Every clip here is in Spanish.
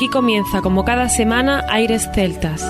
Aquí comienza, como cada semana, Aires Celtas.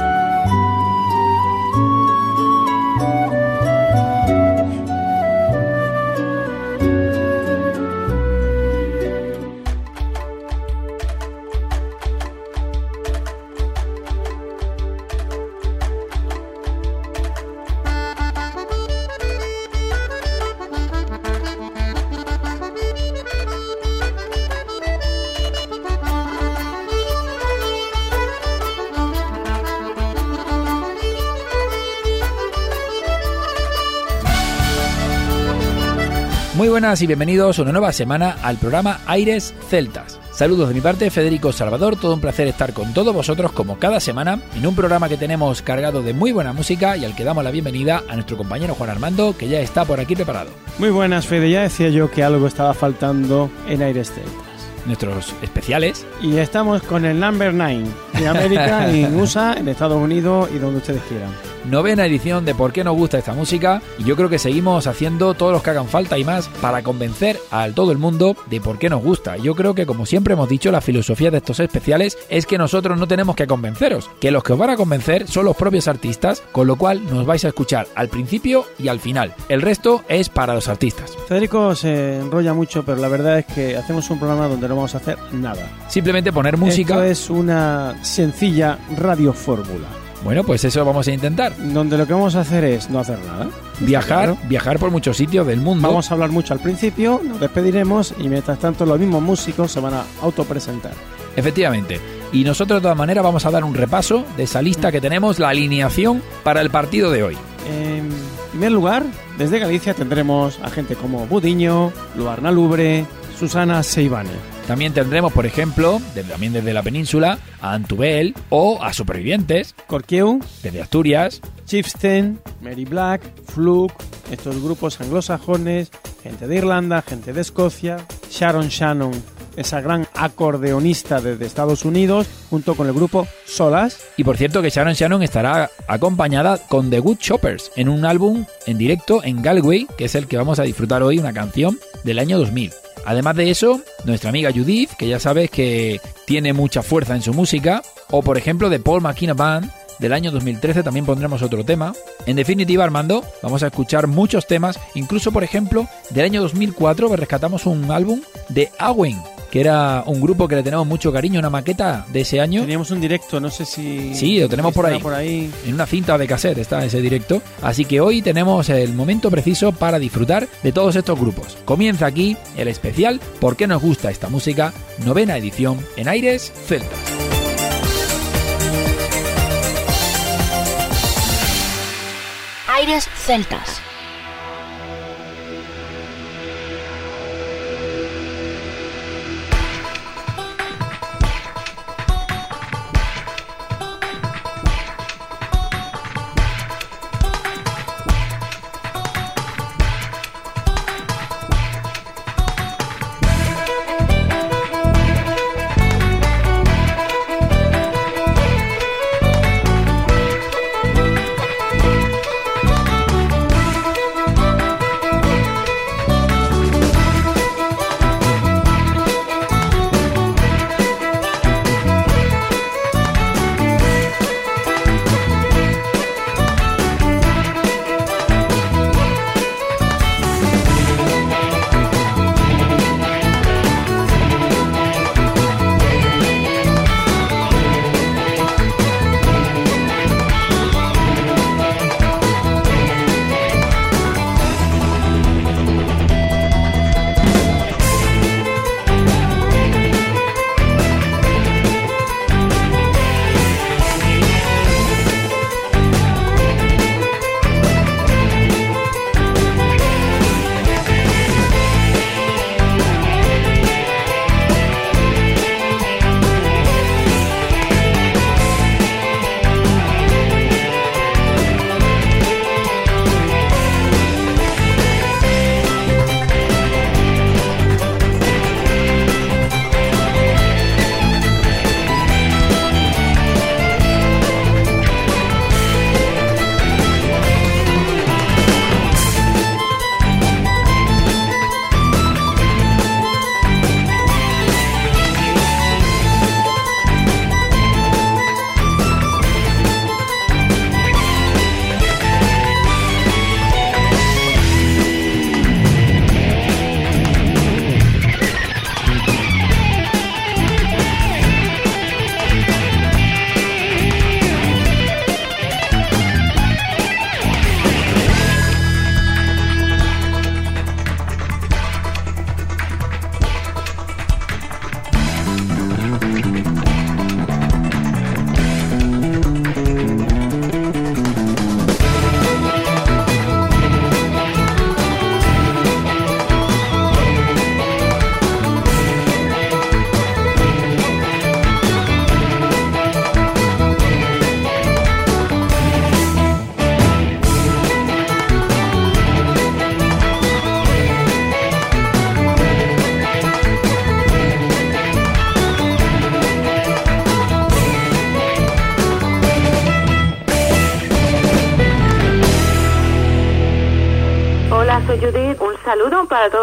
Buenas y bienvenidos una nueva semana al programa Aires Celtas. Saludos de mi parte, Federico Salvador, todo un placer estar con todos vosotros como cada semana en un programa que tenemos cargado de muy buena música y al que damos la bienvenida a nuestro compañero Juan Armando, que ya está por aquí preparado. Muy buenas, Fede, ya decía yo que algo estaba faltando en Aires Celtas. Nuestros especiales. Y estamos con el number 9 en América, en USA, en Estados Unidos y donde ustedes quieran novena edición de Por qué nos gusta esta música y yo creo que seguimos haciendo todos los que hagan falta y más para convencer a todo el mundo de por qué nos gusta. Yo creo que como siempre hemos dicho, la filosofía de estos especiales es que nosotros no tenemos que convenceros, que los que os van a convencer son los propios artistas, con lo cual nos vais a escuchar al principio y al final. El resto es para los artistas. Federico se enrolla mucho, pero la verdad es que hacemos un programa donde no vamos a hacer nada. Simplemente poner música. Esto es una sencilla radiofórmula. Bueno, pues eso vamos a intentar. Donde lo que vamos a hacer es no hacer nada. Viajar, viajar por muchos sitios del mundo. Vamos a hablar mucho al principio, nos despediremos y mientras tanto los mismos músicos se van a autopresentar. Efectivamente. Y nosotros de todas maneras vamos a dar un repaso de esa lista que tenemos, la alineación para el partido de hoy. En primer lugar, desde Galicia tendremos a gente como Budiño, Luarna Lubre, Susana Seibane. También tendremos, por ejemplo, también desde la península, a Antubel o a Supervivientes. Corqueu. Desde Asturias. Chieftain, Mary Black, Fluke, estos grupos anglosajones, gente de Irlanda, gente de Escocia, Sharon Shannon, esa gran acordeonista desde Estados Unidos, junto con el grupo Solas. Y por cierto que Sharon Shannon estará acompañada con The Good Choppers en un álbum en directo en Galway, que es el que vamos a disfrutar hoy, una canción del año 2000. Además de eso, nuestra amiga Judith, que ya sabes que tiene mucha fuerza en su música, o por ejemplo de Paul McKenna Band, del año 2013 también pondremos otro tema. En definitiva, Armando, vamos a escuchar muchos temas, incluso por ejemplo, del año 2004 rescatamos un álbum de Awen, que era un grupo que le tenemos mucho cariño, una maqueta de ese año. Teníamos un directo, no sé si... Sí, lo tenemos por ahí. por ahí. En una cinta de cassette está ese directo. Así que hoy tenemos el momento preciso para disfrutar de todos estos grupos. Comienza aquí el especial ¿Por qué nos gusta esta música? Novena edición en Aires Celtas. Aires Celtas.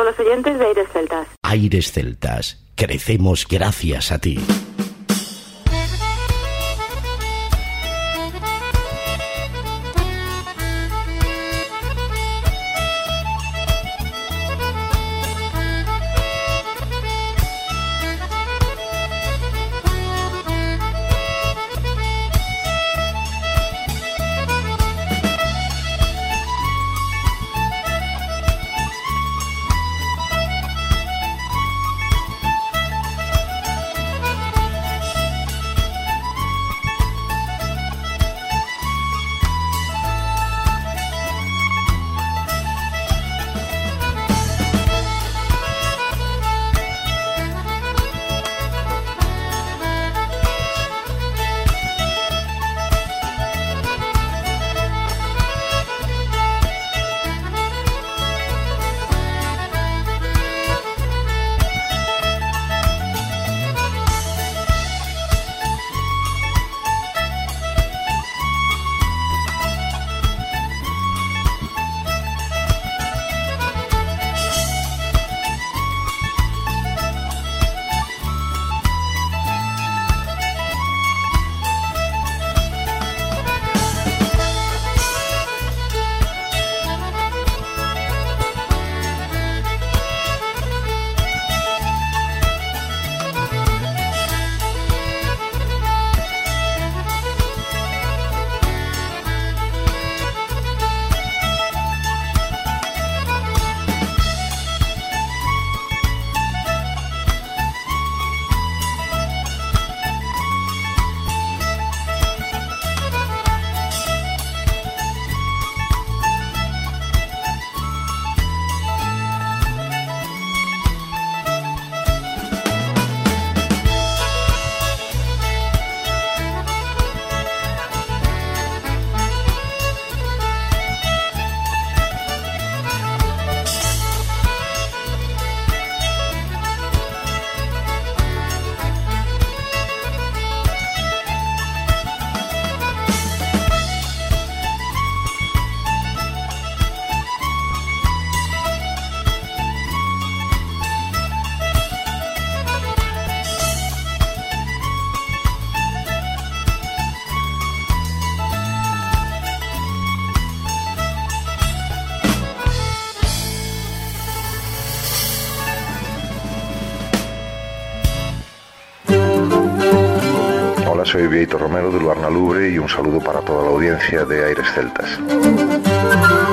Los oyentes de Aires Celtas. Aires Celtas, crecemos gracias a ti. Soy Vieito Romero de Luarna Lubre y un saludo para toda la audiencia de Aires Celtas. Celtas,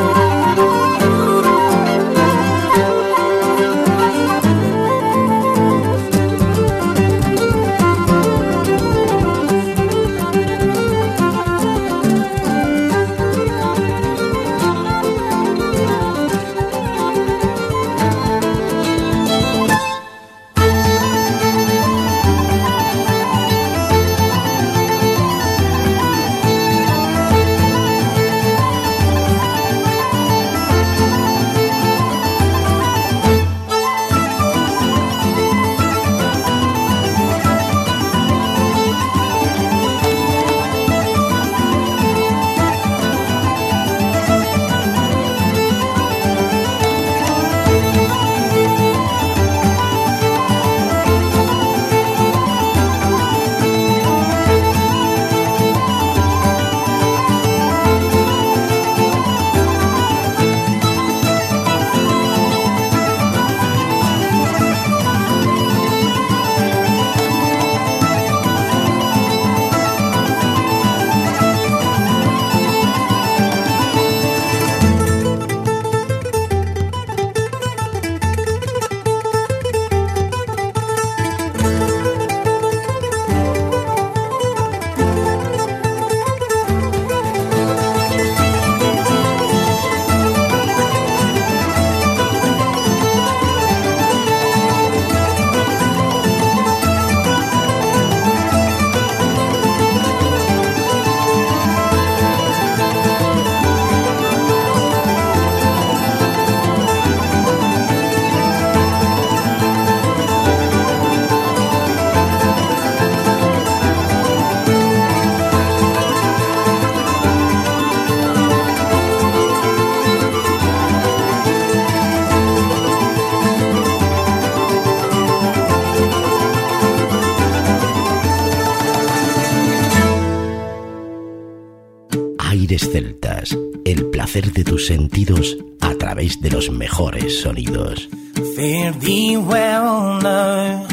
placer de tus sentidos a través de los mejores sonidos. Fare thee well now,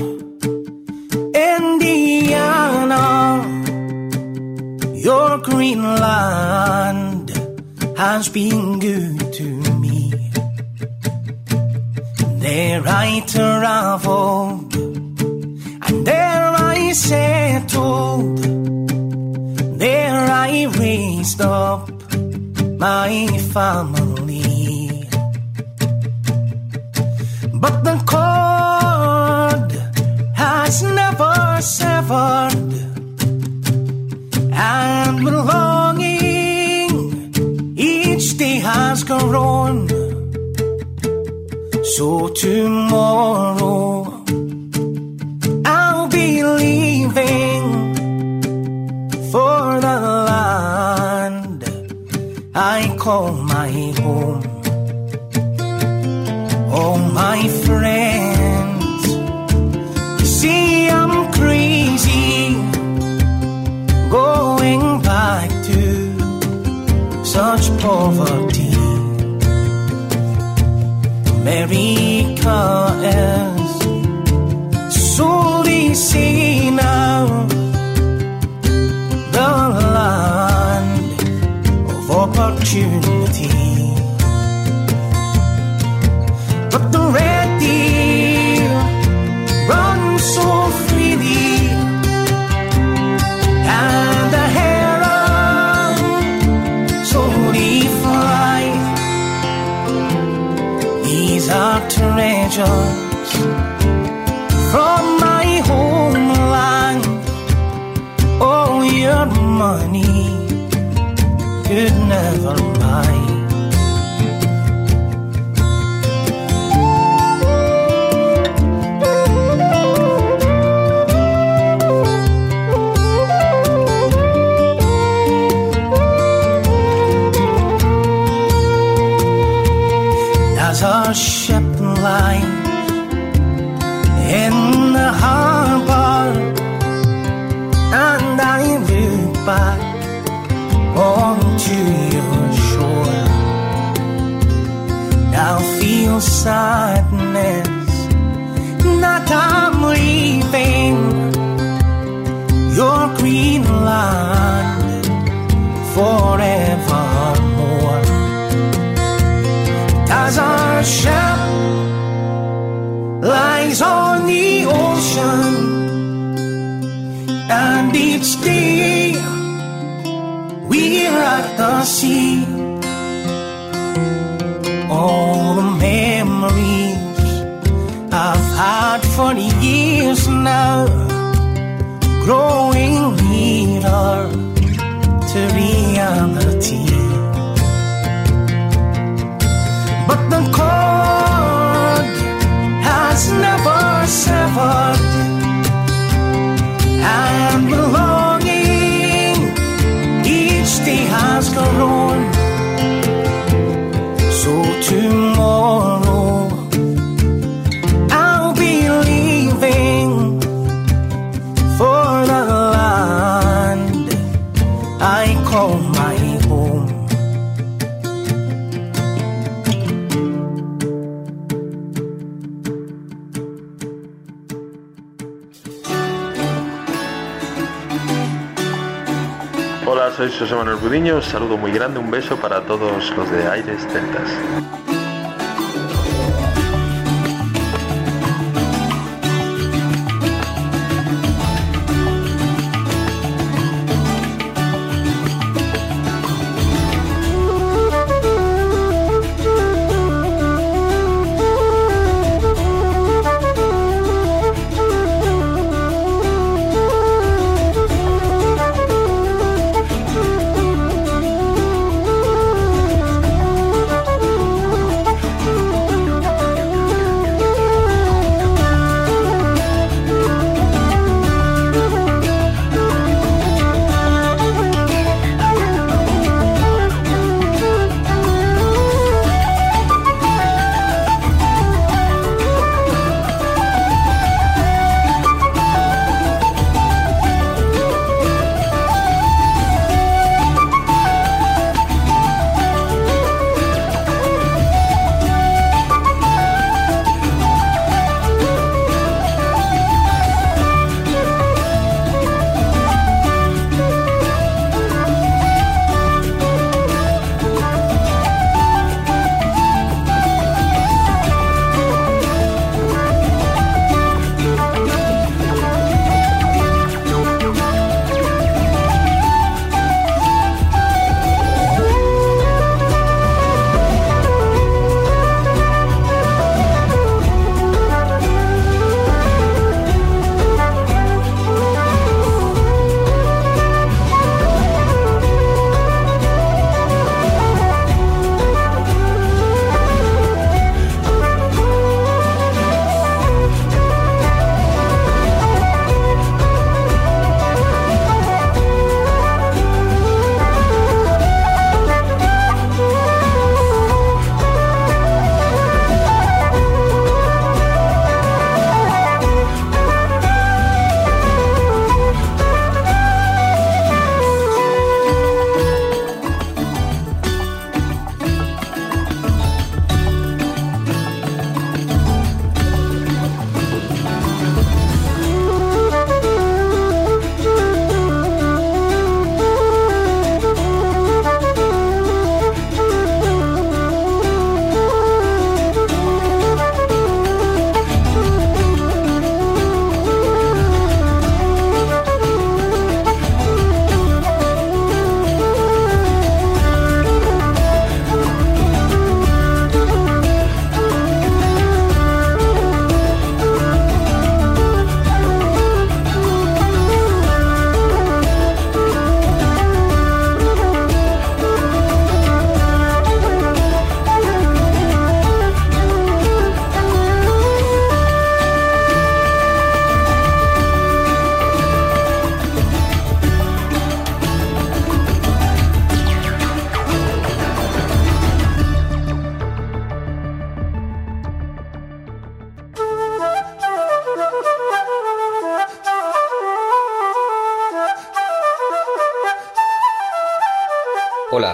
Indiana. Your green land has been such poverty. America is so easy now, the land of opportunity. 就 sadness that I'm leaving your green land forevermore. As our ship lies on the ocean, and each day we're at the sea. 40 years now. José Manuel Budiño, un saludo muy grande, un beso para todos los de Aires Celtas.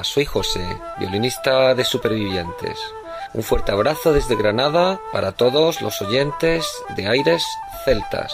Soy José, violinista de Supervivientes. Un fuerte abrazo desde Granada para todos los oyentes de Aires Celtas.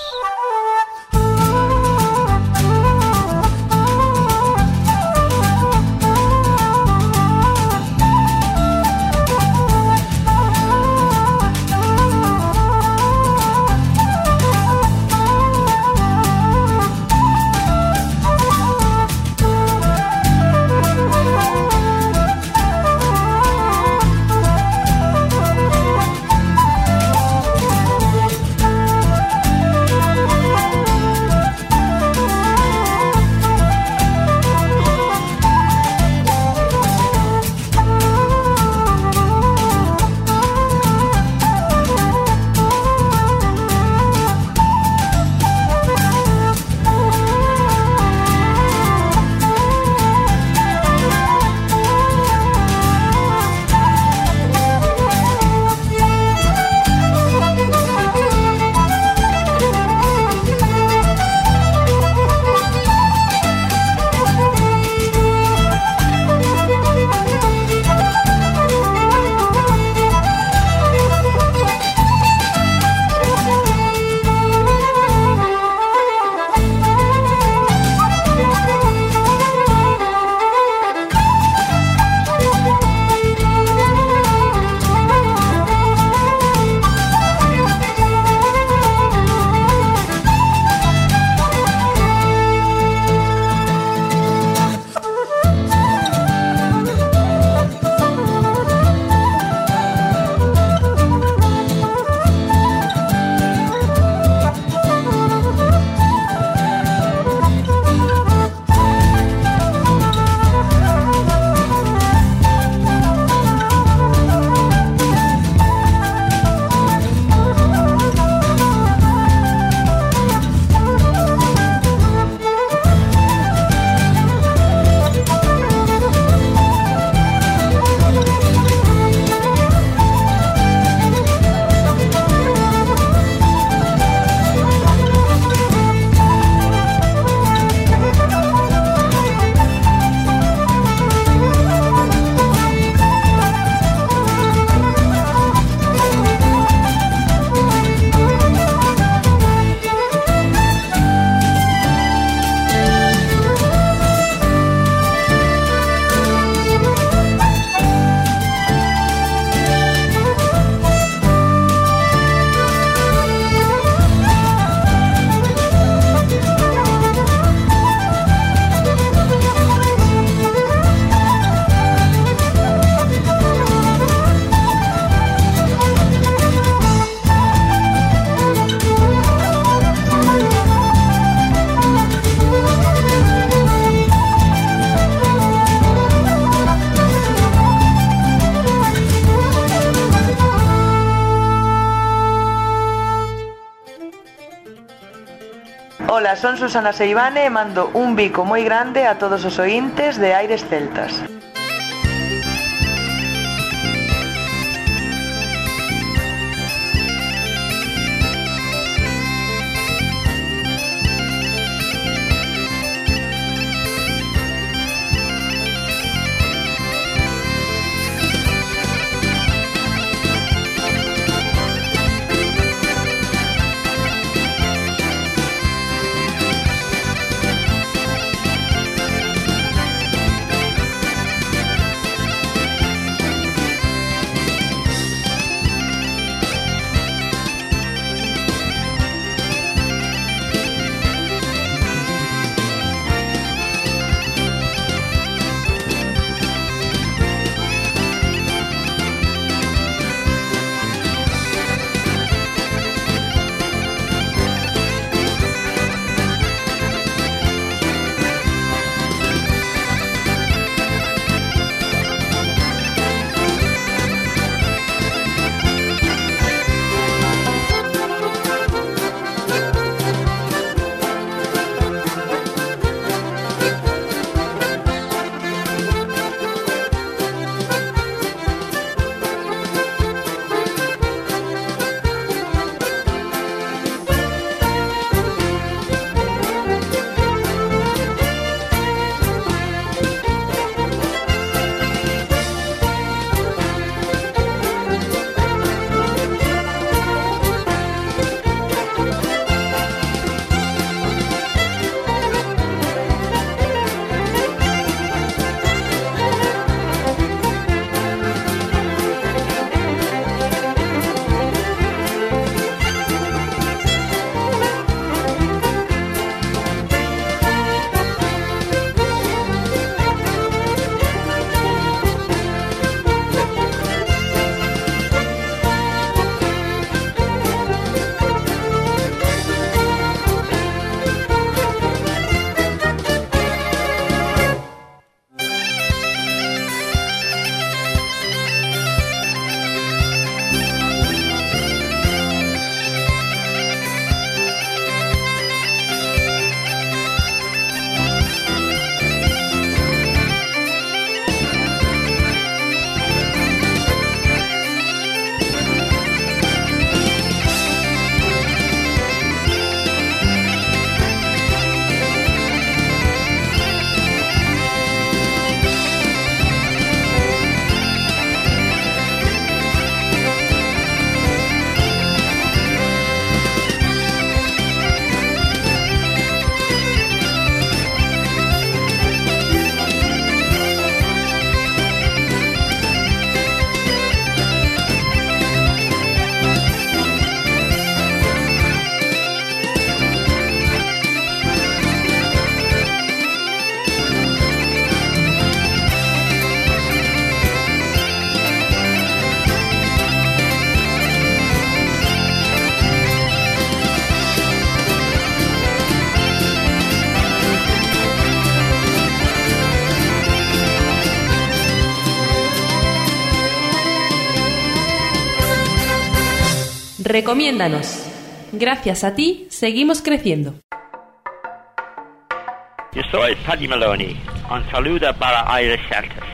son Susana Seivane e mando un bico moi grande a todos os ointes de Aires Celtas. Recomiéndanos. Gracias a ti, seguimos creciendo. Yo soy Paddy Maloney. Un saludo para Irish Celtas.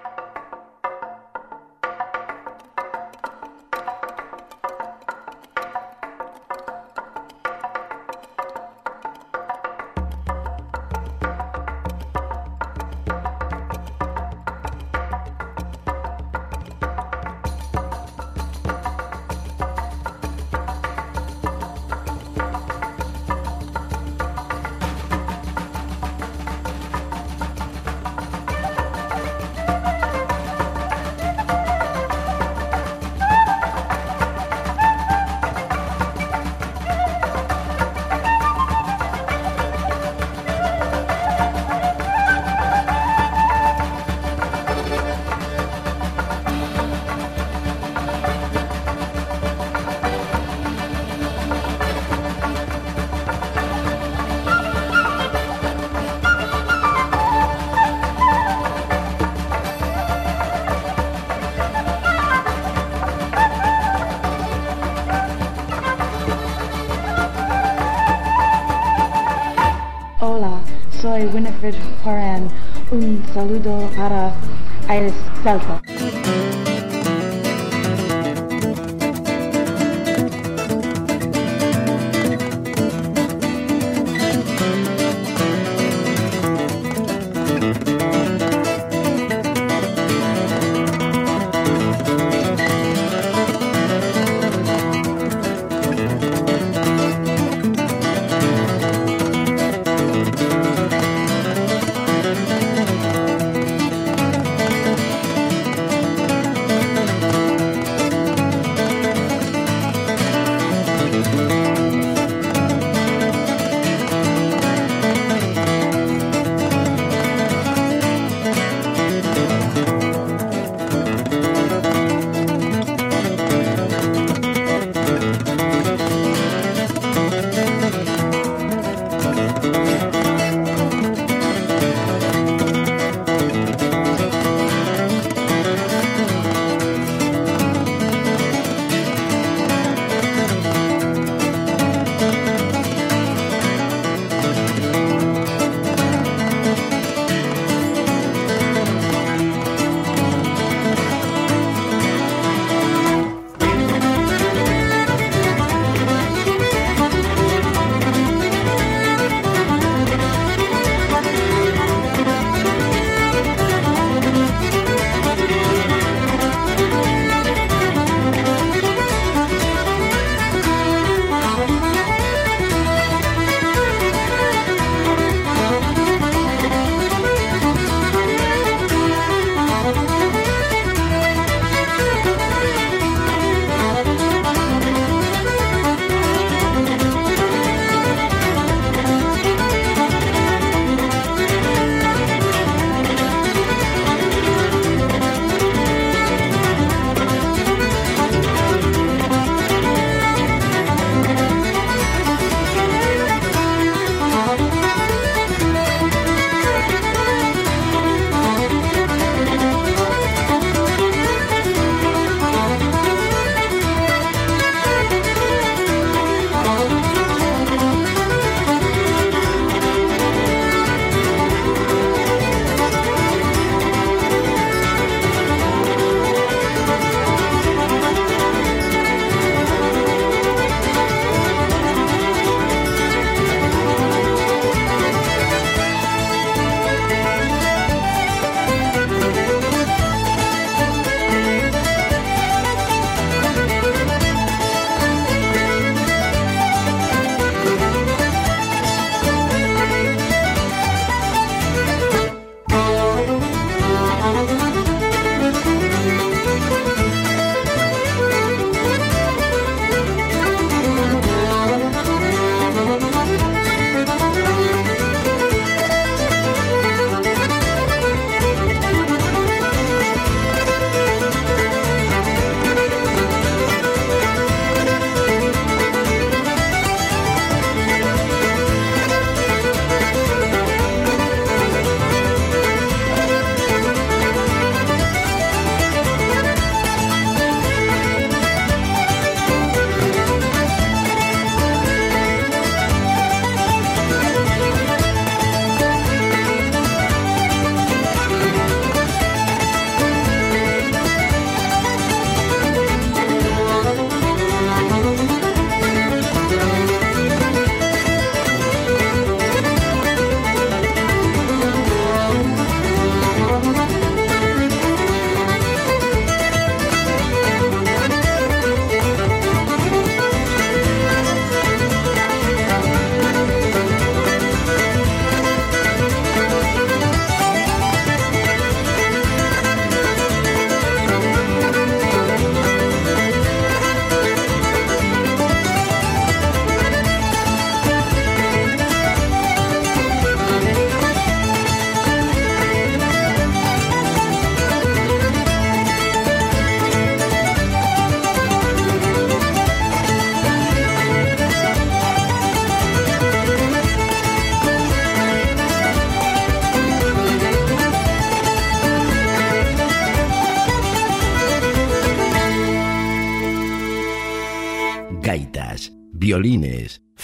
Soy Winifred Horan. Un saludo para Iris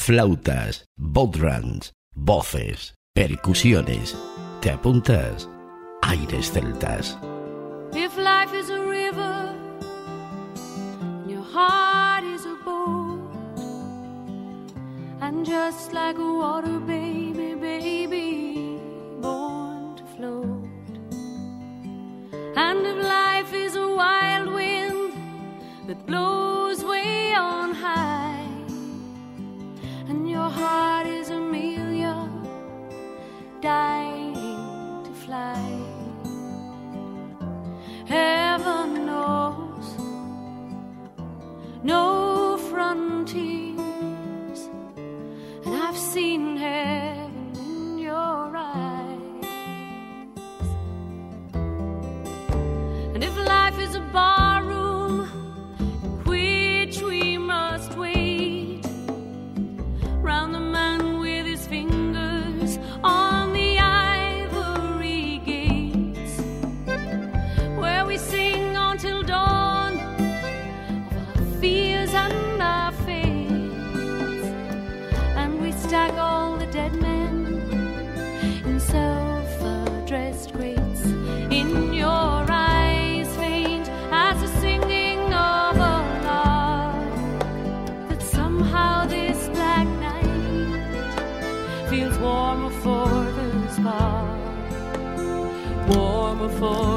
flautas, bodrans, voces, percusiones. ¿Te apuntas? Aires celtas. If life is a river, your heart is a boat, and just like a water baby, baby, born to float. And if life is a wild wind that blows. heart. for.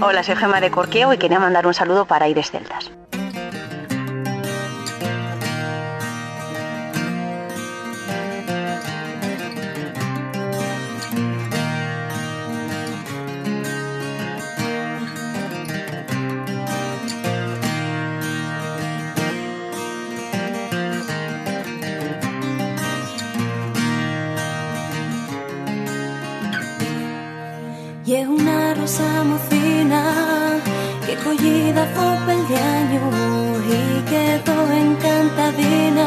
Hola, soy Gemma de Corqueo y quería mandar un saludo para Aires Celtas. fue el de año y quedó encantadina.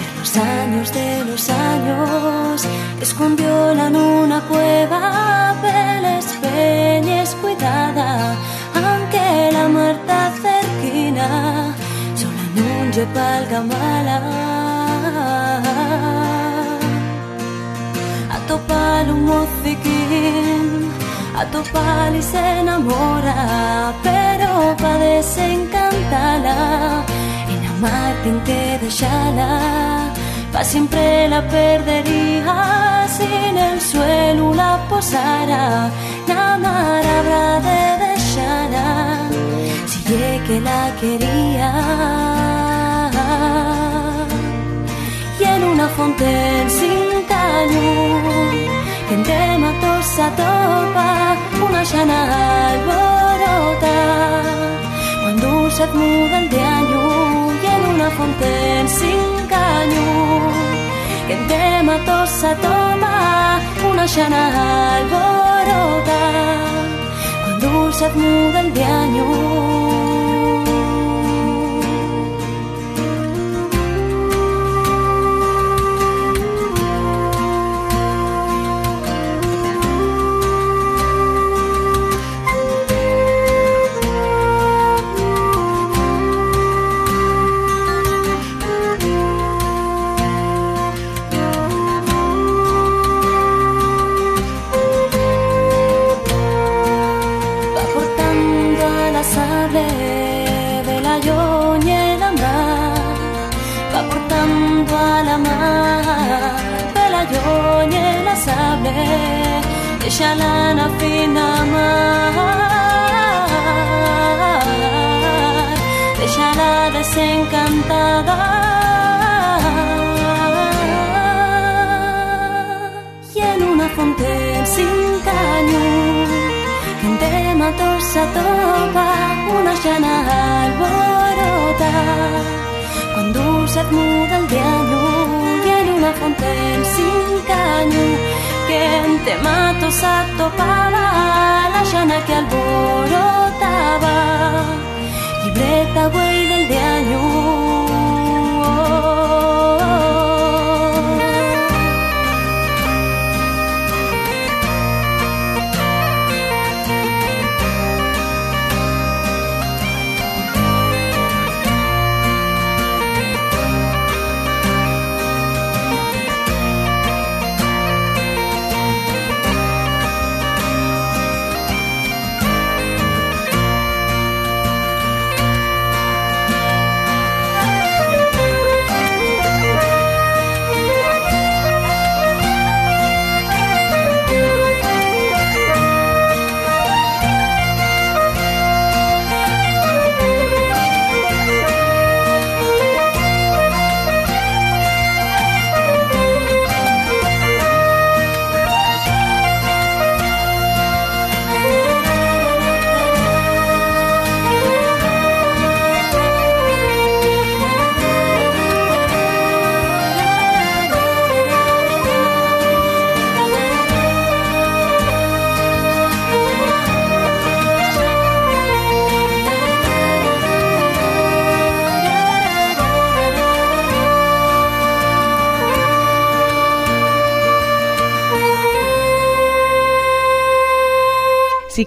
De los años, de los años, escondióla en una cueva, peles, peñes, cuidada, aunque la muerta cerquina, sola en un palga mala. atopalo un mozziquín, atopali se enamora pa desencantarla, en amarte dejarla, pa siempre la perdería, sin el suelo la posara, nada habrá de dejarla, si es que la quería. Y en una fonte sin caño que entre matos a topa una llana alborota. Cuando se muda el de año y en una fonte sin caño. Que entre matos a topa una llana alborota. Cuando se muda el de año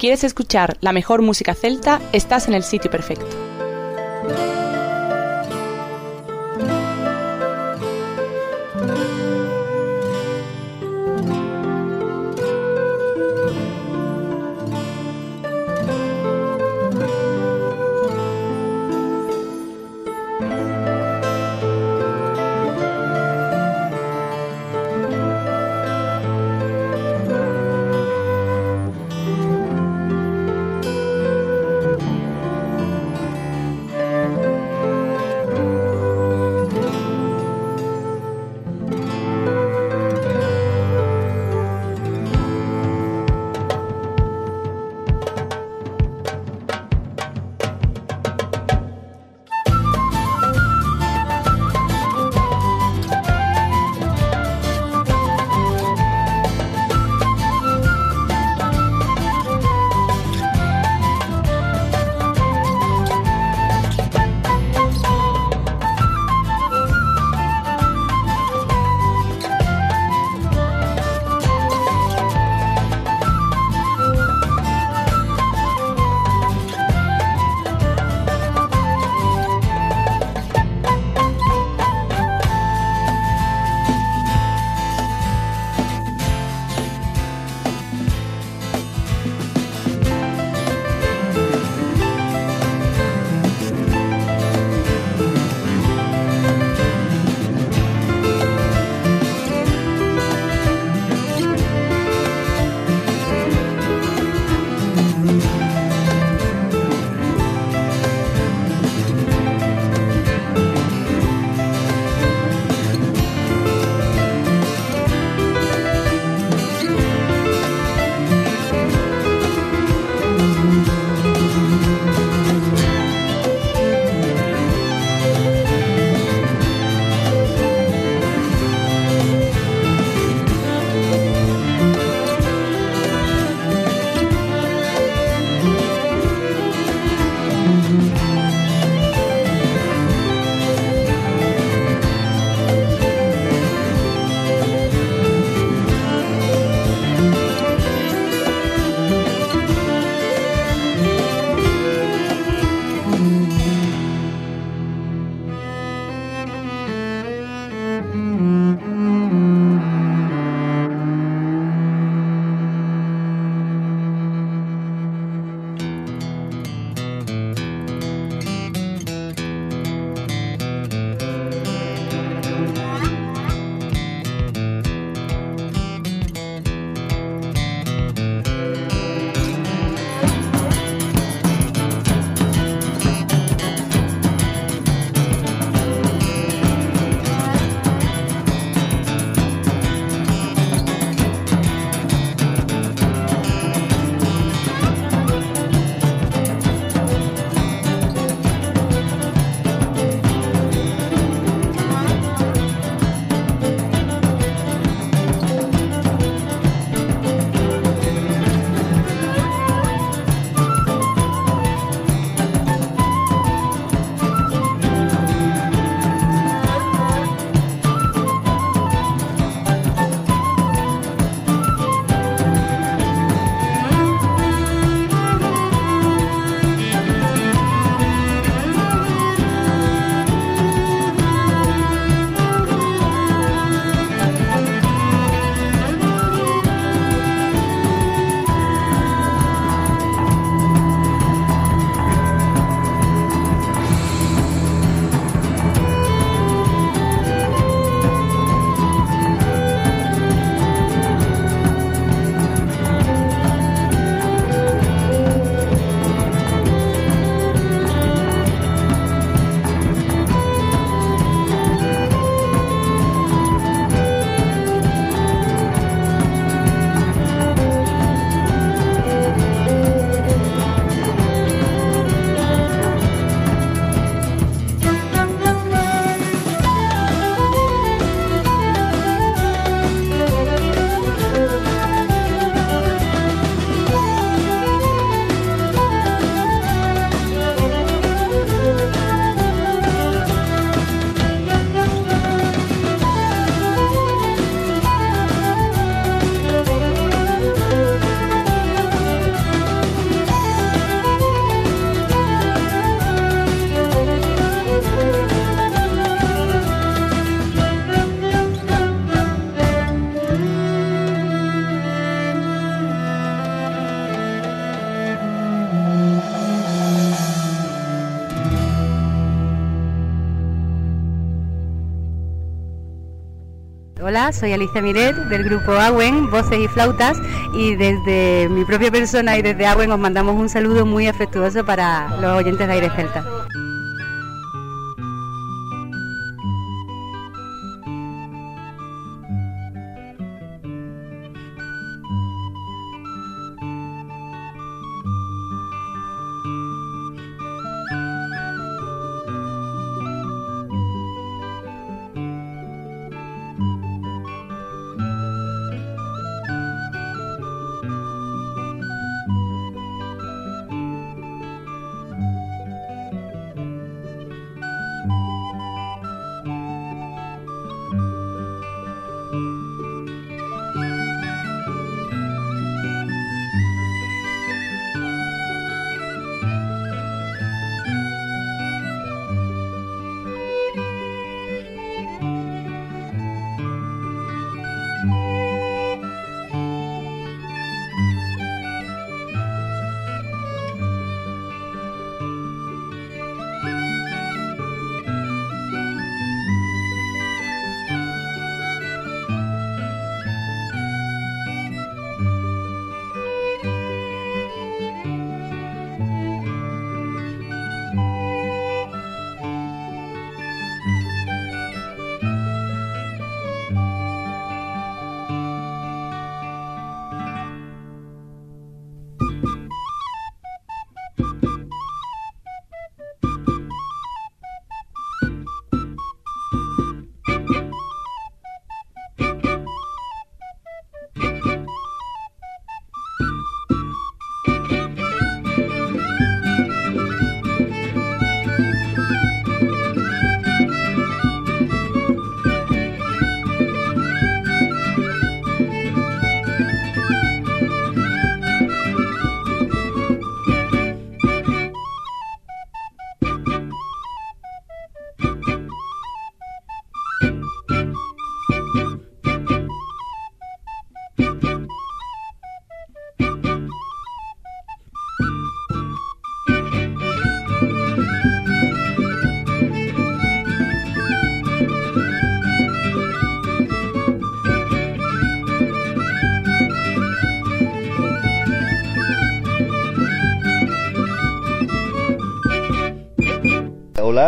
quieres escuchar la mejor música celta, estás en el sitio perfecto. Soy Alicia Miret del grupo Agüen, Voces y Flautas y desde mi propia persona y desde Agüen os mandamos un saludo muy afectuoso para los oyentes de Aire Celta.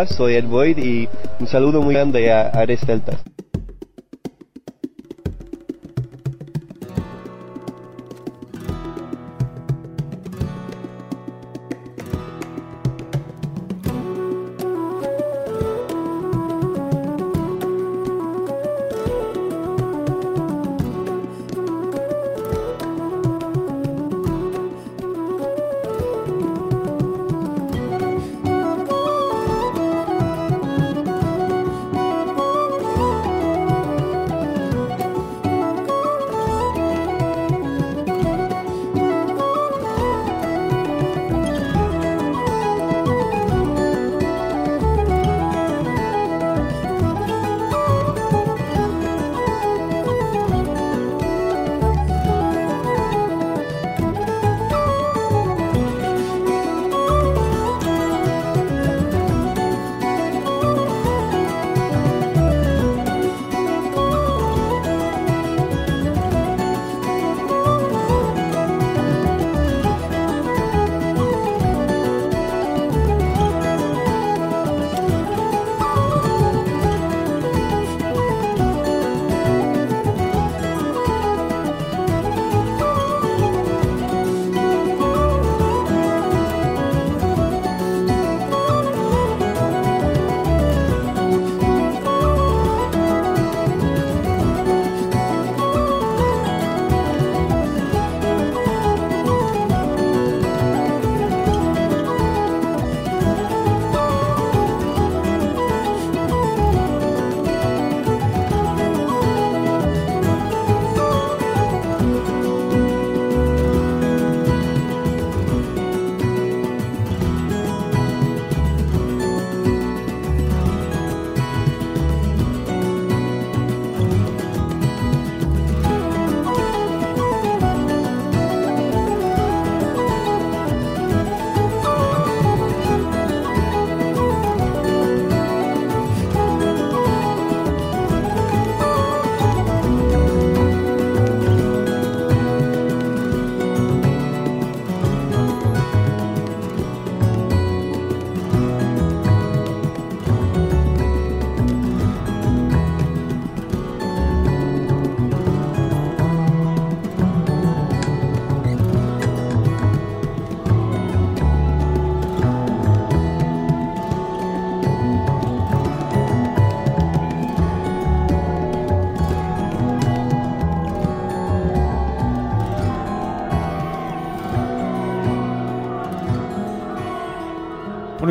Soy Ed Boyd y un saludo muy grande a Ares Celtas.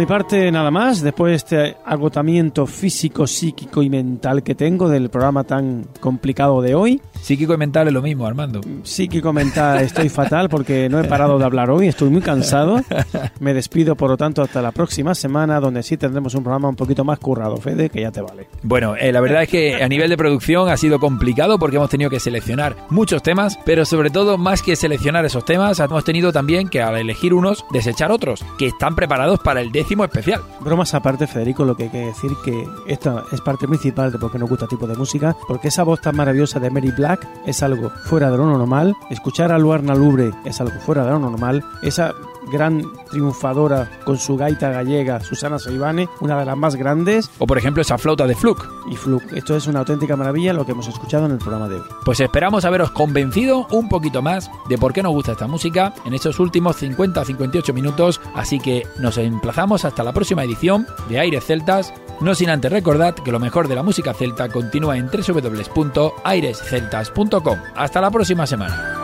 Mi parte, nada más. Después de este agotamiento físico, psíquico y mental que tengo del programa tan complicado de hoy. Psíquico y mental es lo mismo, Armando. Psíquico mental estoy fatal porque no he parado de hablar hoy, estoy muy cansado. Me despido, por lo tanto, hasta la próxima semana, donde sí tendremos un programa un poquito más currado, Fede, que ya te vale. Bueno, eh, la verdad es que a nivel de producción ha sido complicado porque hemos tenido que seleccionar muchos temas, pero sobre todo, más que seleccionar esos temas, hemos tenido también que al elegir unos, desechar otros, que están preparados para el décimo especial. Bromas aparte, Federico, lo que hay que decir que esta es parte principal de por qué nos gusta este tipo de música, porque esa voz tan maravillosa de Mary Black es algo fuera de lo normal, escuchar a Luarna Lubre es algo fuera de lo normal, esa gran triunfadora con su gaita gallega, Susana Saibane, una de las más grandes. O por ejemplo esa flauta de Fluke. Y Fluke. Esto es una auténtica maravilla lo que hemos escuchado en el programa de hoy. Pues esperamos haberos convencido un poquito más de por qué nos gusta esta música en estos últimos 50-58 minutos, así que nos emplazamos hasta la próxima edición de Aires Celtas, no sin antes recordad que lo mejor de la música celta continúa en www.airesceltas.com. Hasta la próxima semana.